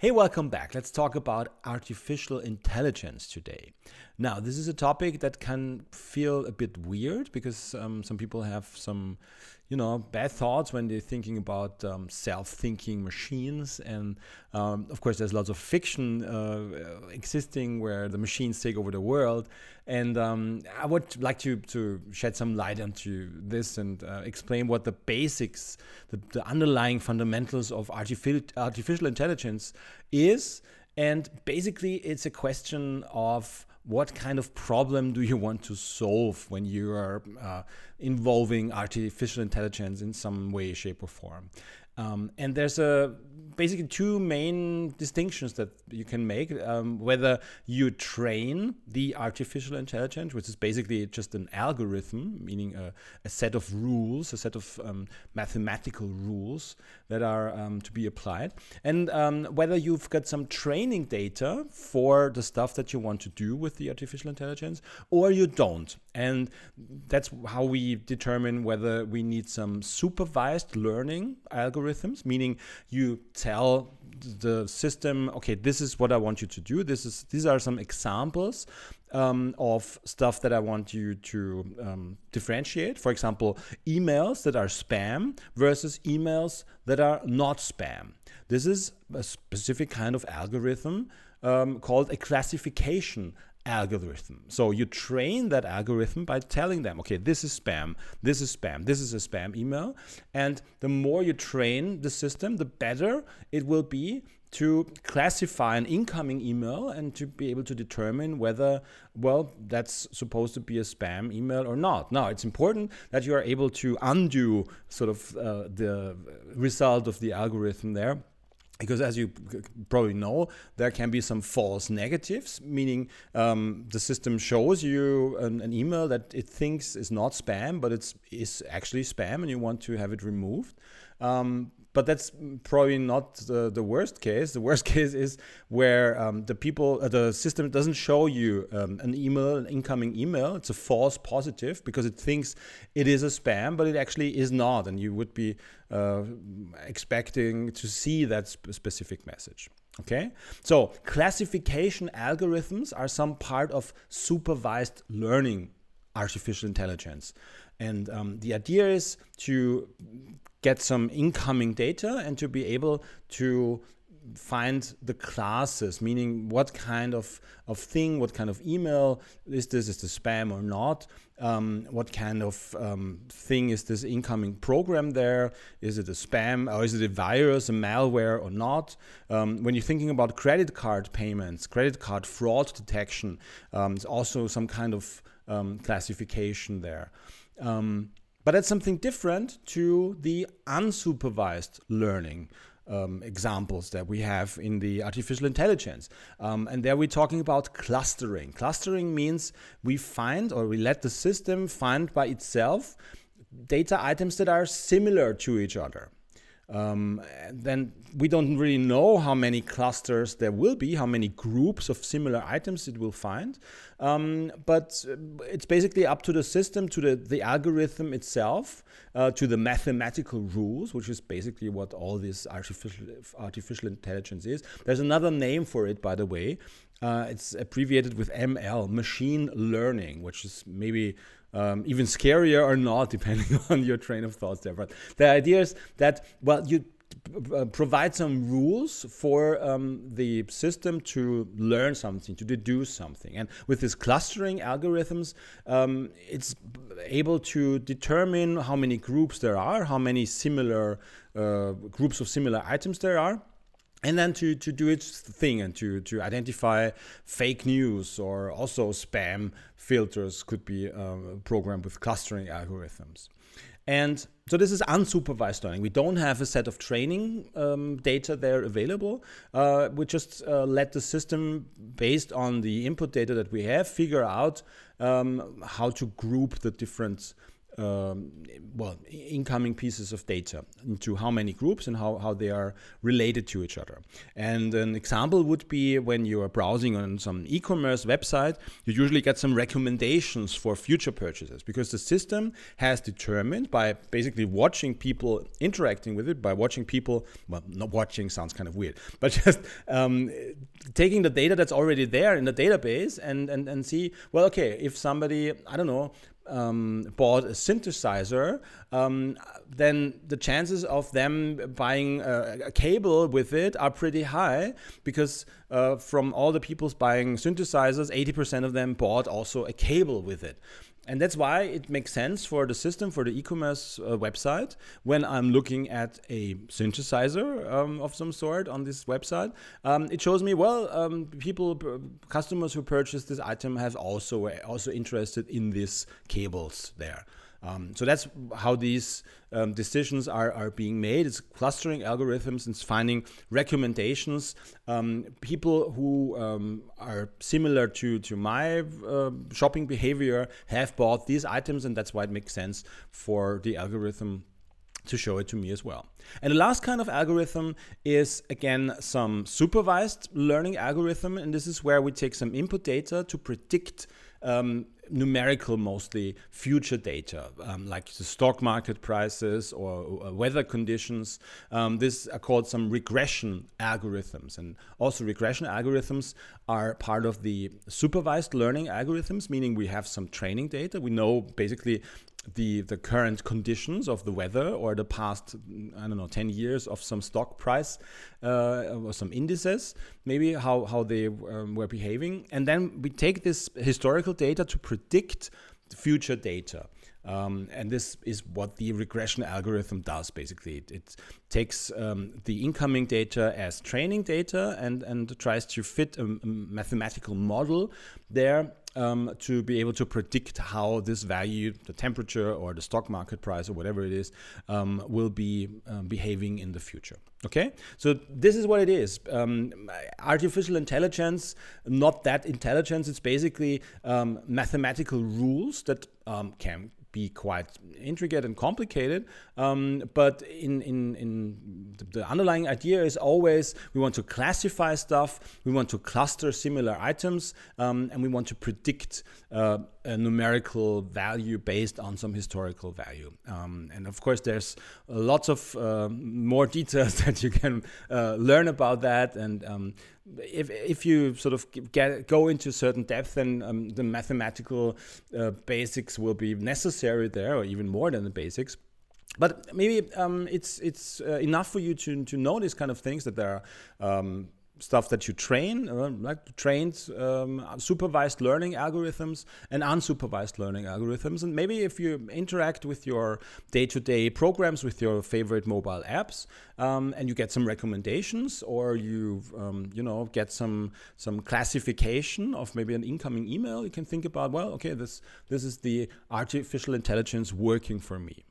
Hey, welcome back. Let's talk about artificial intelligence today. Now, this is a topic that can feel a bit weird because um, some people have some, you know, bad thoughts when they're thinking about um, self-thinking machines. And um, of course, there's lots of fiction uh, existing where the machines take over the world. And um, I would like to to shed some light onto this and uh, explain what the basics, the, the underlying fundamentals of artificial artificial intelligence is. And basically, it's a question of what kind of problem do you want to solve when you are uh, involving artificial intelligence in some way, shape, or form. Um, and there's a basically two main distinctions that you can make um, whether you train the artificial intelligence which is basically just an algorithm meaning a, a set of rules a set of um, mathematical rules that are um, to be applied. And um, whether you've got some training data for the stuff that you want to do with the artificial intelligence or you don't and that's how we determine whether we need some supervised learning algorithms, meaning you tell the system, okay, this is what I want you to do. This is these are some examples um, of stuff that I want you to um, differentiate. For example, emails that are spam versus emails that are not spam. This is a specific kind of algorithm um, called a classification algorithm. So you train that algorithm by telling them, okay, this is spam, this is spam, this is a spam email. And the more you train the system, the better it will be to classify an incoming email and to be able to determine whether, well, that's supposed to be a spam email or not. Now, it's important that you are able to undo sort of uh, the result of the algorithm there because as you probably know, there can be some false negatives, meaning um, the system shows you an, an, email that it thinks is not spam, but it's is actually spam, and you want to have it removed. Um, but that's probably not the, the worst case. The worst case is where um, the people, uh, the system doesn't show you um, an email, an incoming email. It's a false positive because it thinks it is a spam, but it actually is not, and you would be uh, expecting to see that sp specific message. Okay, so classification algorithms are some part of supervised learning artificial intelligence. And um, the idea is to get some incoming data and to be able to find the classes, meaning what kind of, of thing, what kind of email is this, is this spam or not? Um, what kind of um, thing is this incoming program there? Is it a spam or is it a virus, a malware or not? Um, when you're thinking about credit card payments, credit card fraud detection, um, it's also some kind of um, classification there. Um, but that's something different to the unsupervised learning. Um, examples that we have in the artificial intelligence. Um, and there we're talking about clustering. Clustering means we find or we let the system find by itself data items that are similar to each other. Um, then we don't really know how many clusters there will be, how many groups of similar items it will find. Um, but it's basically up to the system, to the, the algorithm itself, uh, to the mathematical rules, which is basically what all this artificial, artificial intelligence is. There's another name for it, by the way. Uh, it's abbreviated with ML, machine learning, which is maybe um, even scarier or not, depending on your train of thoughts there. But the idea is that, well, you uh, provide some rules for um, the system to learn something, to deduce something. And with these clustering algorithms, um, it's able to determine how many groups there are, how many similar uh, groups of similar items there are and then to, to do its thing and to, to identify fake news or also spam filters could be um, programmed with clustering algorithms. And so this is unsupervised learning. We don't have a set of training um, data there available. Uh, we just uh, let the system, based on the input data that we have, figure out um, how to group the different um, well, incoming pieces of data into how many groups and how, how they are related to each other. And an example would be when you are browsing on some e commerce website, you usually get some recommendations for future purchases because the system has determined by basically watching people interacting with it, by watching people, well, not watching sounds kind of weird, but just um, taking the data that's already there in the database and, and, and see, well, okay, if somebody, I don't know, um, bought a synthesizer, um, then the chances of them buying a, a, cable with it are pretty high because uh, from all the people buying synthesizers, 80% of them bought also a cable with it. And that's why it makes sense for the system, for the e commerce uh, website, when I'm looking at a synthesizer um, of some sort on this website, um, it shows me, well, um, people, customers who purchase this item have also, also interested in these cables there. Um, so that's how these um, decisions are, are being made. It's clustering algorithms and finding recommendations. Um, people who um, are similar to, to my uh, shopping behavior have bought these items, and that's why it makes sense for the algorithm to show it to me as well. And the last kind of algorithm is again some supervised learning algorithm, and this is where we take some input data to predict um, numerical mostly future data um, like the stock market prices or, or weather conditions. Um, these are called some regression algorithms. And also regression algorithms are part of the supervised learning algorithms meaning we have some training data. We know basically the the current conditions of the weather or the past I don't know 10 years of some stock price uh, or some indices maybe how how they um, were behaving. And then we take this historical data to predict future data um, and this is what the regression algorithm does basically. It, it takes um, the incoming data as training data and, and tries to fit a, mathematical model there um, to be able to predict how this value, the temperature or the stock market price or whatever it is, um, will be um, behaving in the future. Okay, so this is what it is. Um, artificial intelligence, not that intelligence, it's basically um, mathematical rules that um, can be quite intricate and complicated. Um, but in, in, in the underlying idea is always we want to classify stuff, we want to cluster similar items, um, and we want to predict uh, a numerical value based on some historical value. Um, and of course, there's lots of uh, more details that you can uh, learn about that. And um, if, if you sort of get go into certain depth, then um, the mathematical uh, basics will be necessary there, or even more than the basics. But maybe um, it's it's uh, enough for you to to know these kind of things that there are um, stuff that you train, uh, like trained um, supervised learning algorithms and unsupervised learning algorithms. And maybe if you interact with your day to day programs with your favorite mobile apps um, and you get some recommendations or you, um, you know, get some, some classification of maybe an incoming email, you can think about, well, okay, this, this is the artificial intelligence working for me.